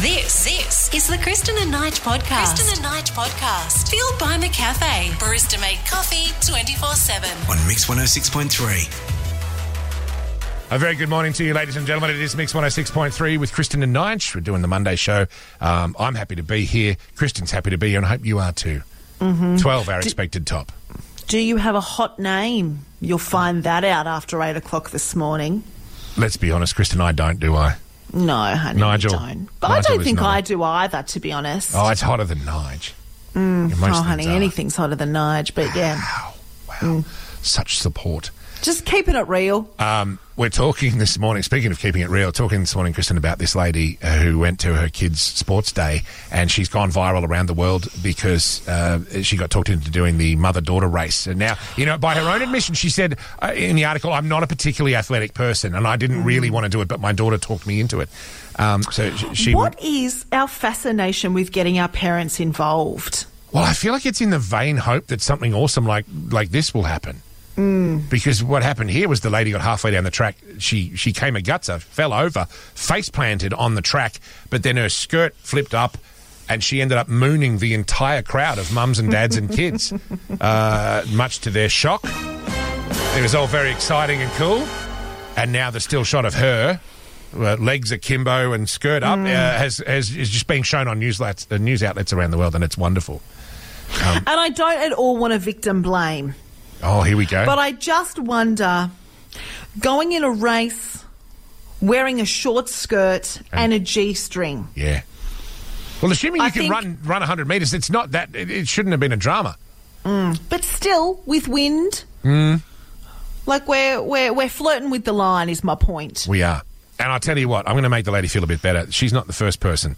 This, this is the Kristen and Nige podcast. Kristen and Nige podcast. Fueled by McCafe. Barista made coffee 24 7. on Mix 106.3. A very good morning to you, ladies and gentlemen. It is Mix 106.3 with Kristen and Nige. We're doing the Monday show. Um, I'm happy to be here. Kristen's happy to be here, and I hope you are too. Mm-hmm. 12, our expected top. Do you have a hot name? You'll find that out after eight o'clock this morning. Let's be honest, Kristen, I don't, do I? No, honey, Nigel. you don't. But I don't think. I do either, to be honest. Oh, it's hotter than Nige. Mm, oh, honey, anything's hotter than Nige. But yeah, Wow, wow. Such support. just keeping it real. Um, we're talking this morning, speaking of keeping it real, talking this morning, Kristen, about this lady uh, who went to her kids' sports day and she's gone viral around the world because uh, she got talked into doing the mother daughter race. And now, you know, by her own admission, she said uh, in the article, I'm not a particularly athletic person and I didn't really want to do it, but my daughter talked me into it. Um, so sh- she. what is our fascination with getting our parents involved? Well, I feel like it's in the vain hope that something awesome like like this will happen. Mm. Because what happened here was the lady got halfway down the track. She she came a gutser, fell over, face planted on the track, but then her skirt flipped up, and she ended up mooning the entire crowd of mums and dads and kids, uh, much to their shock. It was all very exciting and cool, and now the still shot of her. Uh, legs akimbo and skirt up uh, has, has is just being shown on news outlets, uh, news outlets around the world, and it's wonderful. Um, and I don't at all want to victim blame, Oh, here we go. but I just wonder going in a race wearing a short skirt and a G string. yeah. Well, assuming you I can run run 100 metres, it's not that. It, it shouldn't have been a drama. Mm. But still, with wind, mm. like we're we're we're flirting with the line. Is my point. We are. And I'll tell you what, I'm going to make the lady feel a bit better. She's not the first person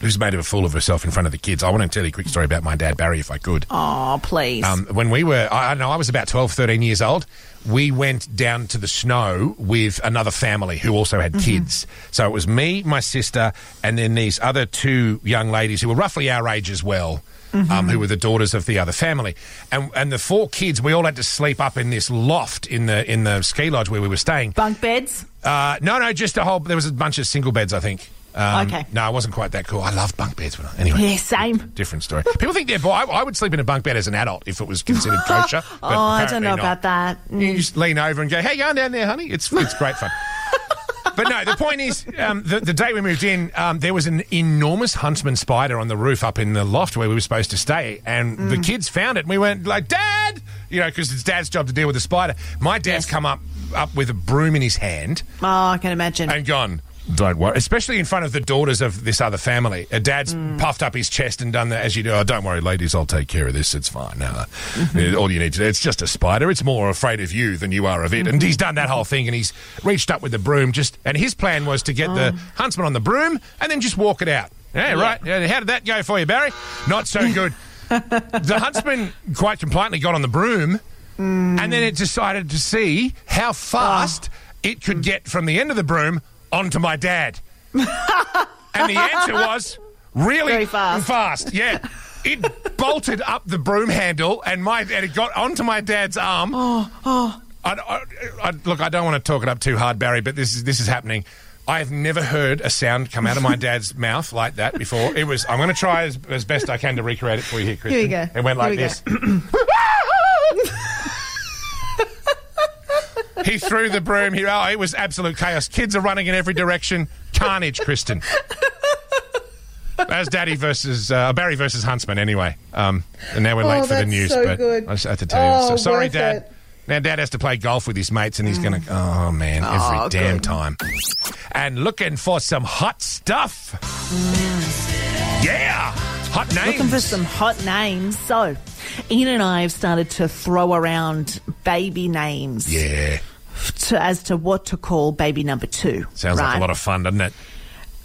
who's made a fool of herself in front of the kids. I want to tell you a quick story about my dad, Barry, if I could. Oh, please. Um, when we were, I I don't know, I was about 12, 13 years old. We went down to the snow with another family who also had kids. So it was me, my sister, and then these other two young ladies who were roughly our age as well. Um, who were the daughters of the other family, and and the four kids, we all had to sleep up in this loft in the in the ski lodge where we were staying. Bunk beds. Uh, no, no, just a whole. There was a bunch of single beds, I think. Um, Okay. No, it wasn't quite that cool. I love bunk beds. When I, anyway, Yeah, same. different story. People think they're. I, I would sleep in a bunk bed as an adult if it was considered kosher. but Oh, I don't know not. about that. You just lean over and go, "Hey, going down there, honey?" It's it's great fun. But no, the point is, um, the, the day we moved in, um, there was an enormous huntsman spider on the roof up in the loft where we were supposed to stay, and Mm. the kids found it. and We went like, "Dad," you know, because it's Dad's job to deal with the spider. My dad's come up up with a broom in his hand Oh, I can imagine. and gone. Don't worry, especially in front of the daughters of this other family. A Dad's mm. puffed up his chest and done that as you do. Oh, don't worry, ladies, I'll take care of this. It's fine. No, uh, mm-hmm. all you need to do, it's just a spider. It's more afraid of you than you are of it. And he's mm-hmm. done that whole thing and he's reached up with the broom just, and his plan was to get the oh. huntsman on the broom and then just walk it out. Yeah, right. Yeah, how did that go for you, Barry? Not so good. the huntsman quite compliantly got on the broom mm. and then it decided to see how fast oh. it could mm. get from the end of the broom onto my dad. and the answer was really Very fast. fast. Yeah. It bolted up the broom handle and my and it got onto my dad's arm. Oh, oh. I, I, I, look, I don't want to talk it up too hard, Barry, but this is this is happening. I have never heard a sound come out of my dad's mouth like that before. It was. I'm going to try as, as best I can to recreate it for you here, Kristen. Here we go. It went like this. He threw the broom. He, oh, it was absolute chaos. Kids are running in every direction. Carnage, Kristen. That's Daddy versus uh, Barry versus Huntsman. Anyway, um, and now we're late Oh, for the news. so but good. I just have to tell you. Oh, So sorry, worth Dad. it. Now Dad has to play golf with his mates, and he's going to. Oh man, every Oh, damn good. time. And looking for some hot stuff. Yeah, hot names. Looking for some hot names. So, Ian and I have started to throw around baby names yeah, to, as to what to call baby number two. sounds like a lot of fun, doesn't it?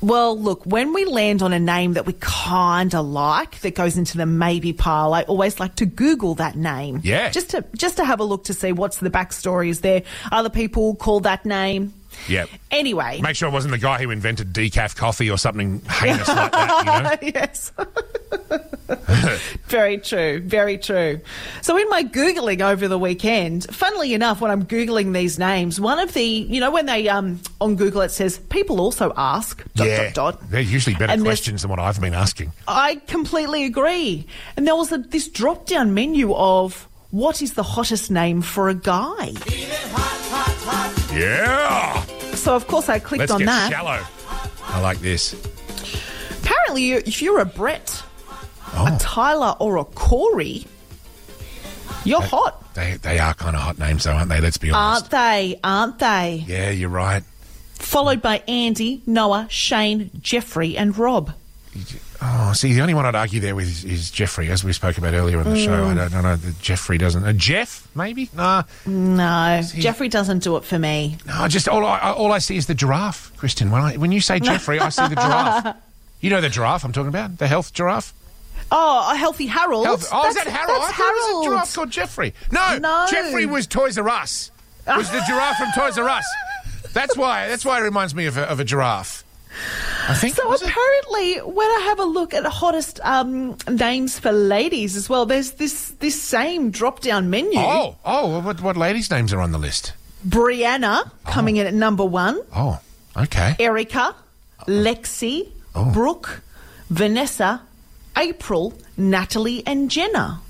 Well, look, when we land on a name that we kind of like that goes into the maybe pile, I always like to Google that name. Yeah. Just to just to have a look to see what's the backstory. Is there other people call that name? Yep. Anyway. Make sure it wasn't the guy who invented decaf coffee or something heinous like that. You know? yes. Very true. Very true. So, in my Googling over the weekend, funnily enough, when I'm Googling these names, one of the, you know, when they, um, on Google it says, people also ask, dot, yeah. dot, dot. They're usually better And questions than what I've been asking. I completely agree. And there was a, this drop down menu of what is the hottest name for a guy? Yeah. So, of course, I clicked Let's on that. shallow. I like this. Apparently, if you're a Brett, Oh. a Tyler, or a Corey, you're hot. They, they are kind of hot names, though, aren't they? Let's be honest. Aren't they? Aren't they? yeah, you're right. Followed by Andy, Noah, Shane, Jeffrey, and Rob. Oh, see, the only one I'd argue there with is, is Jeffrey, as we spoke about earlier in the show. Mm. I don't, I don't know. that Jeffrey doesn't. Uh, Jeff, maybe? Nah. No, Jeffrey doesn't do it for me. No, just all I, all I see is the giraffe, Kristen. When, I, when you say Jeffrey, I see the giraffe. You know the giraffe I'm talking about? The health giraffe? Oh, a healthy Harold. Health, oh, is That's- that Harold? That's I thought it was a Harold. giraffe called Jeffrey. No, No. Jeffrey was Toys R Us. Was the giraffe from Toys R Us? That's why. That's why it reminds me of a, of a giraffe. I think. So was it? apparently, when I have a look at hottest um, names for ladies as well, there's this this same drop down menu. Oh, oh, well, what, what ladies' names are on the list? Brianna coming in at number one. Oh, okay. Erica, Lexi, Oh. Brooke, Vanessa, April, Natalie, and Jenna.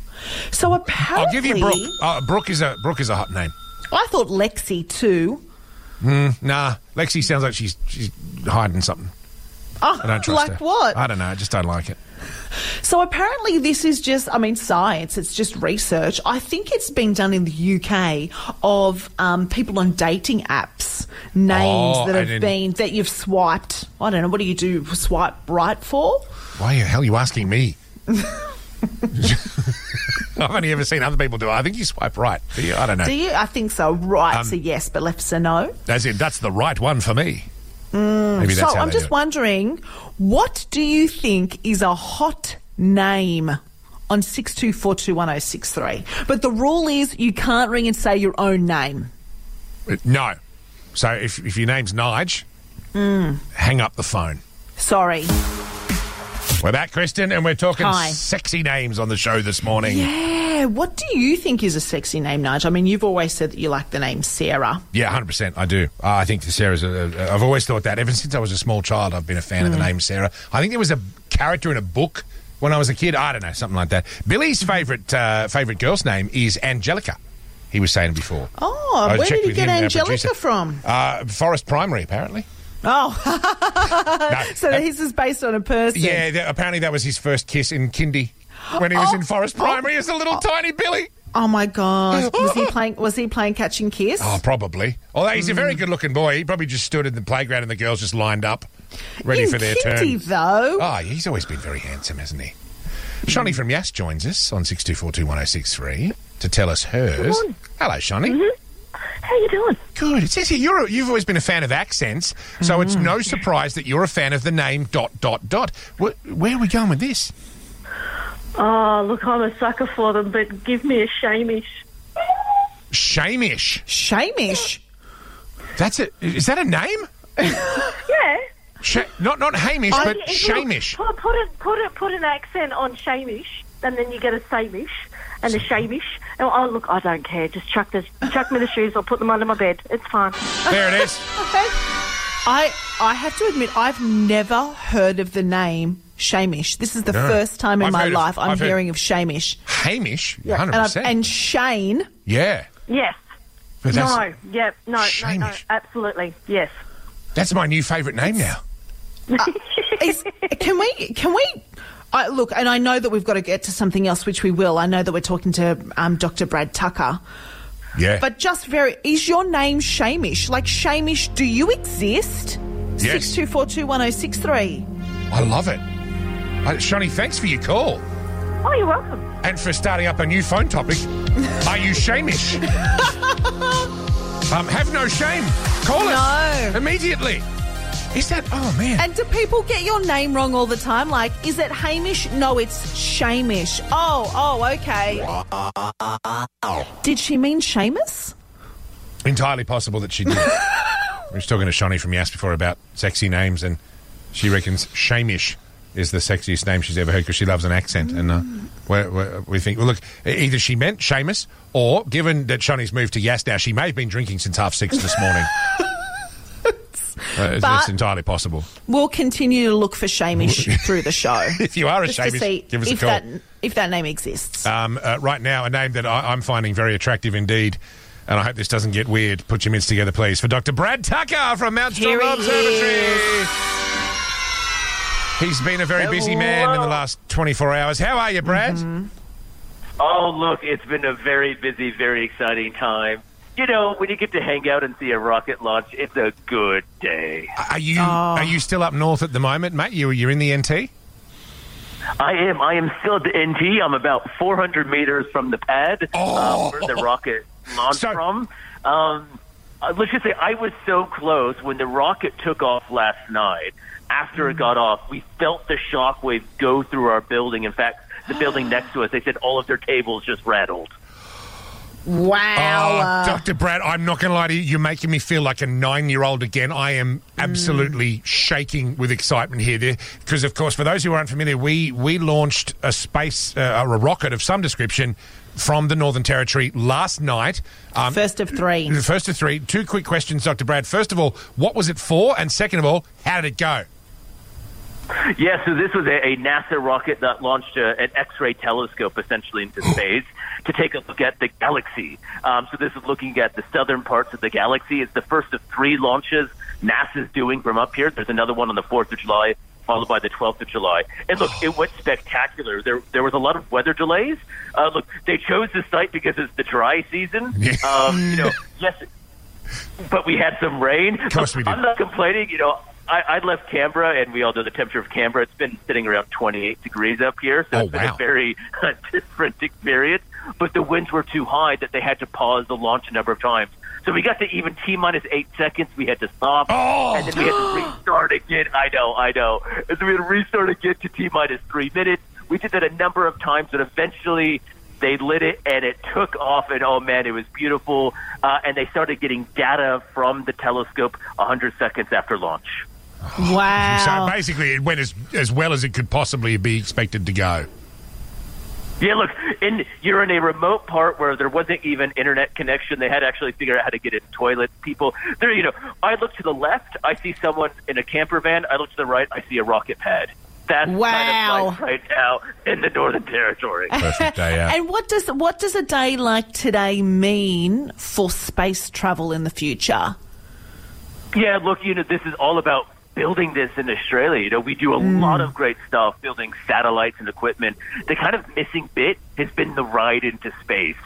So apparently, I'll give you Brooke. Uh, Brooke is a Brooke is a hot name. I thought Lexi too. Nah, Lexi sounds like she's she's hiding something. Oh, I don't trust like her. what? I don't know. I just don't like it. So apparently, this is just, I mean, science, it's just research. I think it's been done in the UK of um, people on dating apps, names Oh, that have been, that you've swiped. I don't know, what do you do? Swipe right for? Why the hell are you asking me? I've only ever seen other people do it. I think you swipe right. Do you? I don't know. Do you? I think so. Right's Um, a yes, but left's a no. As in, that's the right one for me. Maybe that's so how I'm just wondering, what do you think is a hot name on 62421063? But the rule is you can't ring and say your own name. Uh, No. So if, if your name's Nige, Mm. hang up the phone. Sorry. We're back, Kristen, and we're talking Hi. sexy names on the show this morning. Yeah, what do you think is a sexy name, Nige? I mean, you've always said that you like the name Sarah. Yeah, hundred percent. I do. Uh, I think Sarah's. A, a, I've always thought that. Ever since I was a small child, I've been a fan of Hmm. the name Sarah. I think there was a character in a book when I was a kid. I don't know, something like that. Billy's favorite uh, favorite girl's name is Angelica. He was saying before. Oh, where did he get Angelica from? Uh, Forrest Primary, apparently. Oh, No, so uh, his is based on a person. yeah, th- apparently that was his first kiss in kindy when he was Oh, in Forrest Primary as a little tiny Billy. Oh my god, was he playing? Was he playing Catch and Kiss? Oh, probably. Although he's a Hmm. very good-looking boy, he probably just stood in the playground and the girls just lined up, ready In for their kindy, turn. though. Oh, he's always been very handsome, hasn't he? Shawnee from Yass joins us on six two four two one zero six three to tell us hers. Hello, Shawnee. Mm-hmm. How you doing? Good. It says here you're a, you've always been a fan of accents, so it's Mm-hmm. no surprise that you're a fan of the name dot dot dot. Wh- where are we going with this? Oh, look, I'm a sucker for them, but give me a shamish. Shamish. Shamish. That's it. Is that a name? Yeah. Sh- not not Hamish, Oh, but yeah, Shamish. Put, put, it, put, it, put an accent on shamish, and then you get a samish and the shamish. And, oh, oh, look, I don't care. Just chuck, this, chuck me the shoes or put them under my bed. It's fine. There it is. Okay. I I have to admit I've never heard of the name Shamish. This is the No. first time in I've my heard of- life I'm I've heard- hearing of Shamish. Hamish. Yeah, Hundred And, I've, percent. and Shane. Yeah. Yes. But that's, No. Yep. No, no, no. Shamish. Absolutely. Yes. that's my new favourite name now. Uh, is, can we? Can we? I, look, and I know that we've got to get to something else, which we will. I know that we're talking to um, Dr. Brad Tucker. Yeah. But just very, is your name Shamish? Like Shamish, do you exist? Yes. Six two four two one zero six three. I love it. Uh, Shawnee, thanks for your call Oh, you're welcome. and for starting up a new phone topic. Are you shamish? um, have no shame. Call us immediately. Is that? Oh man. And do people get your name wrong all the time? Like, is it Hamish? No, it's Shamish. Oh, oh, okay. Did she mean Seamus? Entirely possible that she did. we was talking to Shawnee from Yass before about sexy names, and she reckons shamish is the sexiest name she's ever heard because she loves an accent. And uh, we're, we're, we think, well, look, either she meant Seamus, or given that Shawnee's moved to Yass now, she may have been drinking since half six this morning. Uh, it's, But- it's entirely possible. We'll continue to look for Shamish through the show. If you are a just to Seamus, see give us a if call. that if that name exists. Um, uh, right now, a name that I, I'm finding very attractive indeed. And I hope this doesn't get weird. Put your mitts together, please, for Dr. Brad Tucker from Mount Here Stromlo he Observatory. He's been a very busy man in the last 24 hours. How are you, Brad? Mm-hmm. Oh, look, it's been a very busy, very exciting time. You know, when you get to hang out and see a rocket launch, it's a good day. Are you Oh. are you still up north at the moment, mate? You you're in the NT. I am. I am still at the NT. I'm about 400 meters from the pad Oh. uh, where the rocket launched So- from. Um, uh, let's just say I was so close when the rocket took off last night. After it got off, we felt the shockwave go through our building. In fact, the building next to us, they said all of their tables just rattled. Wow. Oh, Dr. Brad, I'm not going to lie to you. You're making me feel like a nine year old again. I am absolutely shaking with excitement here. Because, of course, for those who aren't familiar, we, we launched a space, uh, a rocket of some description from the Northern Territory last night. Um, First of three. The first of three. Two quick questions, Dr. Brad. First of all, what was it for? And second of all, how did it go? Yeah, so this was a, a NASA rocket that launched a, an X-ray telescope essentially into space to take a look at the galaxy. Um, so this is looking at the southern parts of the galaxy. It's the first of three launches NASA's doing from up here. There's another one on the 4th of July, followed by the 12th of July. And look, it went spectacular. There, there was a lot of weather delays. Uh, look, they chose this site because it's the dry season. Um, you know, yes, but we had some rain. Of course we did. I'm not complaining. You know, I, I left Canberra, and we all know the temperature of Canberra. It's been sitting around 28 degrees up here, so Oh, it's been wow. a very uh, different experience. But the winds were too high that they had to pause the launch a number of times. So we got to even T minus eight seconds. We had to stop, Oh. and then we had to restart again. I know, I know. And so we had to restart again to T minus three minutes. We did that a number of times, and eventually they lit it and it took off and oh man it was beautiful uh, and they started getting data from the telescope 100 seconds after launch wow. So basically, it went as, as well as it could possibly be expected to go. yeah look in you're in a remote part where there wasn't even internet connection they had to actually figure out how to get in toilets people there you know i look to the left i see someone in a camper van i look to the right i see a rocket pad that's Wow. kind of life right now in the northern territory Perfect day out. And what does what does a day like today mean for space travel in the future? Yeah, look, you know, this is all about building this in Australia. You know, we do a lot of great stuff building satellites and equipment. The kind of missing bit has been the ride into space.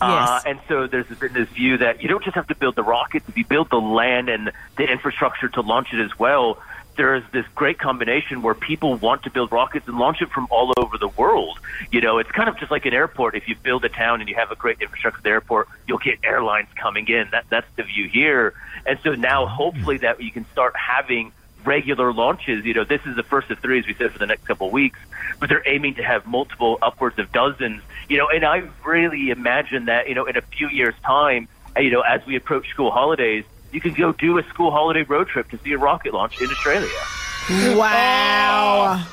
Uh, and so there's been this view that you don't just have to build the rockets, if you build the land and the infrastructure to launch it as well, there's this great combination where people want to build rockets and launch it from all over the world. You know, it's kind of just like an airport. If you build a town and you have a great infrastructure at the airport, you'll get airlines coming in. That that's the view here. And so now hopefully that you can start having regular launches. You know, this is the first of three, as we said, for the next couple of weeks, but they're aiming to have multiple, upwards of dozens. You know, and I really imagine that, you know, in a few years' time, uh, you know, as we approach school holidays, you can go do a school holiday road trip to see a rocket launch in Australia. Wow.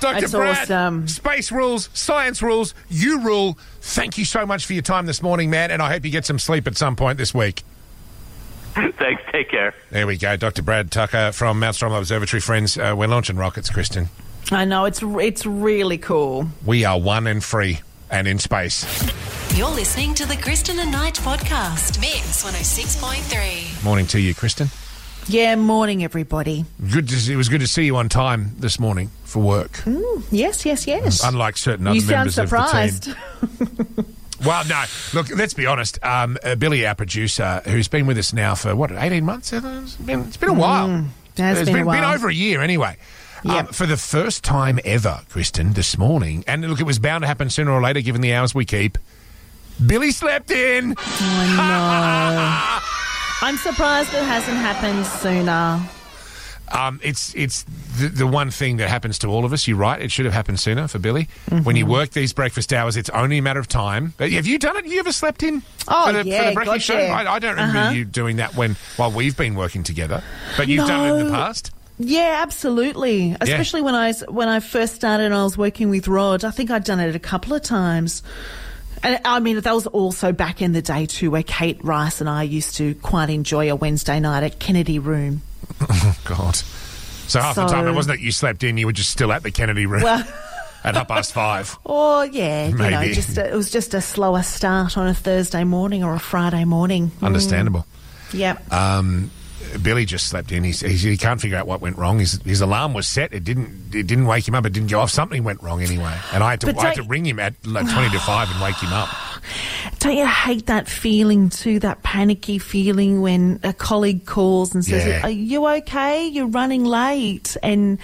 Dr. That's Brad, awesome. space rules, science rules, you rule. Thank you so much for your time this morning, man, and I hope you get some sleep at some point this week. Thanks. Take care. There we go. Dr. Brad Tucker from Mount Stromlo Observatory. Friends, uh, we're launching rockets, Kristen. I know it's it's really cool. We are one and free and in space. You're listening to the Kristen and Nige podcast. Mix 106.3. Morning to you, Kristen. Yeah, morning everybody. Good to, it was good to see you on time this morning for work. Yes, yes, yes. Unlike certain other you sound members of the surprised. team. Well, no. Look, let's be honest. Um, uh, Billy, our producer, who's been with us now for what, eighteen months? It's been, it's been a while. Mm, has it's been a been, while. over a year anyway. Um, for the first time ever, Kristen, this morning, and look, it was bound to happen sooner or later, given the hours we keep. Billy slept in. I'm surprised it hasn't happened sooner. Um, it's it's the, the one thing that happens to all of us. You're right. It should have happened sooner for Billy. When Mm-hmm. you work these breakfast hours, it's only a matter of time. But have you done it? Have You ever slept in? Oh, for the, for yeah, the breakfast show. I, I don't remember Uh-huh. you doing that when while we've been working together. But you've done it in the past. Yeah, absolutely. Especially when I when I first started and I was working with Rod. I think I'd done it a couple of times. And I mean, that was also back in the day too, where Kate Rice and I used to quite enjoy a Wednesday night at Kennedy Room. God. So half the So- time it wasn't that you slept in; you were just still at the Kennedy room Well, at half past five. or yeah, you know, Maybe. just a, it was just a slower start on a Thursday morning or a Friday morning. Understandable. Yep. Um, Billy just slept in. He's, he's, he can't figure out what went wrong. His, his alarm was set. It didn't. It didn't wake him up. It didn't go off. Something went wrong anyway. And I had to. But I had to don't- ring him at like twenty to five and wake him up. Don't you hate that feeling too, that panicky feeling when a colleague calls and says, Yeah. Are you okay? You're running late. And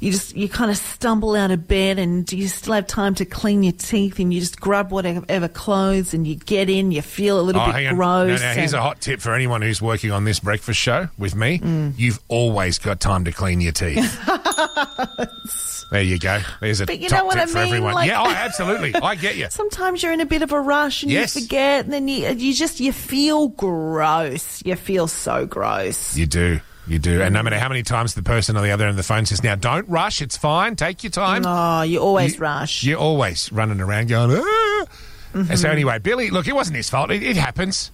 you just, you kind of stumble out of bed and you still have time to clean your teeth and you just grab whatever clothes and you get in, you feel a little Oh, bit gross. No, no, here's and- a hot tip for anyone who's working on this breakfast show with me. Mm. You've always got time to clean your teeth. there you go. There's a But you top know what tip I for mean? everyone. Like- yeah, oh, absolutely. I get you. Sometimes you're in a bit of a rush and Yes. you forget, and then you, you just you feel gross. You feel so gross. You do. You do. And no matter how many times the person on the other end of the phone says, now don't rush, it's fine, take your time. Oh, you always You- rush. You're always running around going, ah. And Mm-hmm. so, anyway, Billy, look, it wasn't his fault. It, it happens.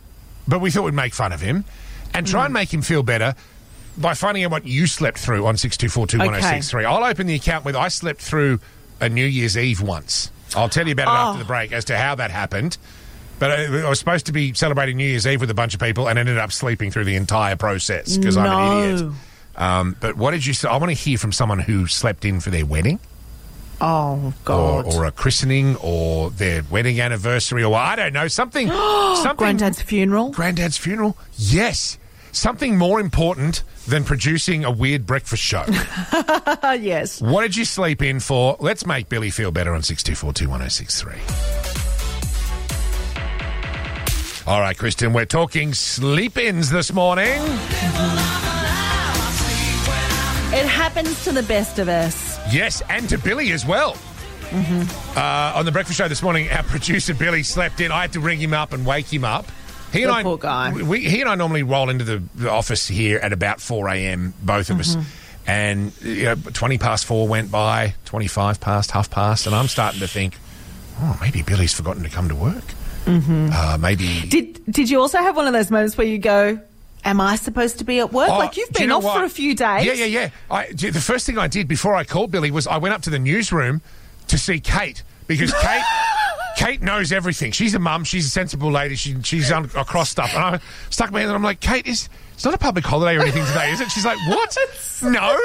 But we thought we'd make fun of him and try Mm. and make him feel better by finding out what you slept through on 62421063. I'll open the account with I slept through a New Year's Eve once. I'll tell you about it after Oh. the break as to how that happened. But I, I was supposed to be celebrating New Year's Eve with a bunch of people and ended up sleeping through the entire process because I'm an idiot. Um, but what did you say? I want to hear from someone who slept in for their wedding Oh or, God. or a christening or their wedding anniversary or I don't know something. something Granddad's funeral. granddad's funeral. Yes, something more important than producing a weird breakfast show. Yes. what did you sleep in for? Let's make Billy feel better on six two four two one zero six three. All right, Kristen, we're talking sleep-ins this morning. It happens to the best of us. Yes, and to Billy as well. Uh, on the breakfast show this morning, our producer Billy slept in. I had to ring him up and wake him up. He and I, poor guy. We, he and I normally roll into the, the office here at about four a.m. Both of us, and you know, twenty past four went by, twenty-five past, half past, and I'm starting to think, oh, maybe Billy's forgotten to come to work. Mm-hmm. Uh, maybe Did Did you also have one of those moments where you go, "Am I supposed to be at work?" Oh, like you've do you been know off what? for a few days. Yeah, yeah, yeah. I, the first thing I did before I called Billy was I went up to the newsroom to see Kate because Kate. Kate knows everything. She's a mum. She's a sensible lady. She, she's on, across stuff. And I stuck my hand and I'm like, Kate, is it's not a public holiday or anything today, is it? She's like, what? no.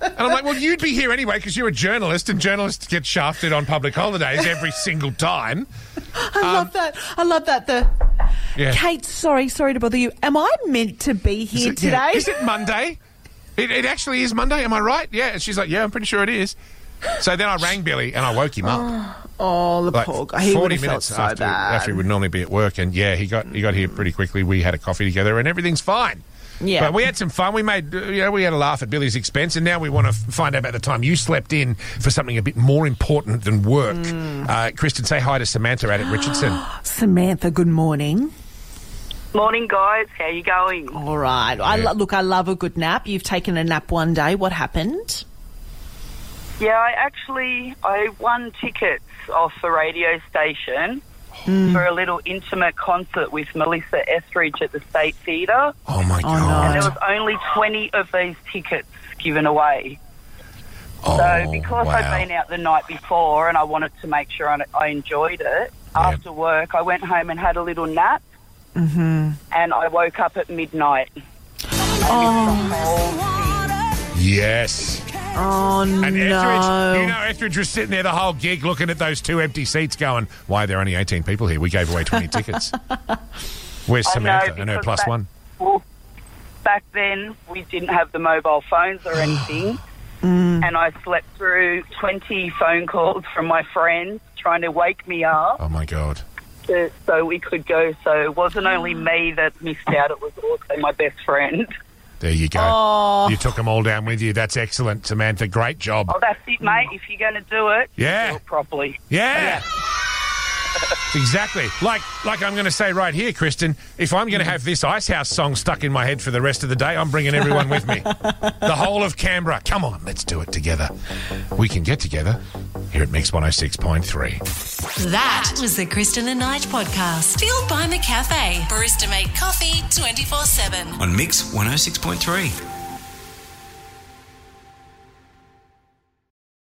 And I'm like, well, you'd be here anyway because you're a journalist, and journalists get shafted on public holidays every single time. I love that. I love that. The Um, Yeah. Kate, sorry, sorry to bother you. Am I meant to be Is here it- today? yeah. Is it Monday? It, it actually is Monday. Am I right? Yeah. And she's like, yeah, I'm pretty sure it is. So then I rang Billy and I woke him up. oh, the like poor guy. He forty have felt minutes so after, bad. after he would normally be at work, and yeah, he got he got here pretty quickly. We had a coffee together, and everything's fine. Yeah. but we had some fun. We made you know we had a laugh at Billy's expense, and now we want to f- find out about the time you slept in for something a bit more important than work. Mm. Uh, Kristen, say hi to Samantha out at Richardson. Samantha, good morning. Morning, guys. How are you going? All right. I lo- look. I love a good nap. You've taken a nap one day. What happened? Yeah, I actually I won tickets off a radio station for a little intimate concert with Melissa Etheridge at the State Theatre, Oh my god! and there was only twenty of these tickets given away. Oh, So because wow. I'd been out the night before and I wanted to make sure I, I enjoyed it, after work I went home and had a little nap, mm-hmm. and I woke up at midnight. Oh. yes. Oh And Etheridge, no! you know, Etheridge was sitting there the whole gig looking at those two empty seats going, why, are there are only 18 people here. We gave away 20 tickets. Where's I know, Samantha and her plus that- one? Well, back then we didn't have the mobile phones or anything, Mm. and I slept through 20 phone calls from my friends trying to wake me up Oh my God. to, so we could go. So it wasn't only me that missed out; it was also my best friend. There you go. Oh. You took them all down with you. That's excellent, Samantha. Great job. Oh, that's it, mate. If you're going to do it, Yeah. do it properly. Yeah. Exactly. Like like I'm going to say right here, Kristen, if I'm going to have this Icehouse song stuck in my head for the rest of the day, I'm bringing everyone with me. The whole of Canberra. Come on, let's do it together. We can get together here at Mix 106.3. That was the Kristen and Nige podcast. Fueled by McCafe. Barista made coffee 24 7. On Mix 106.3.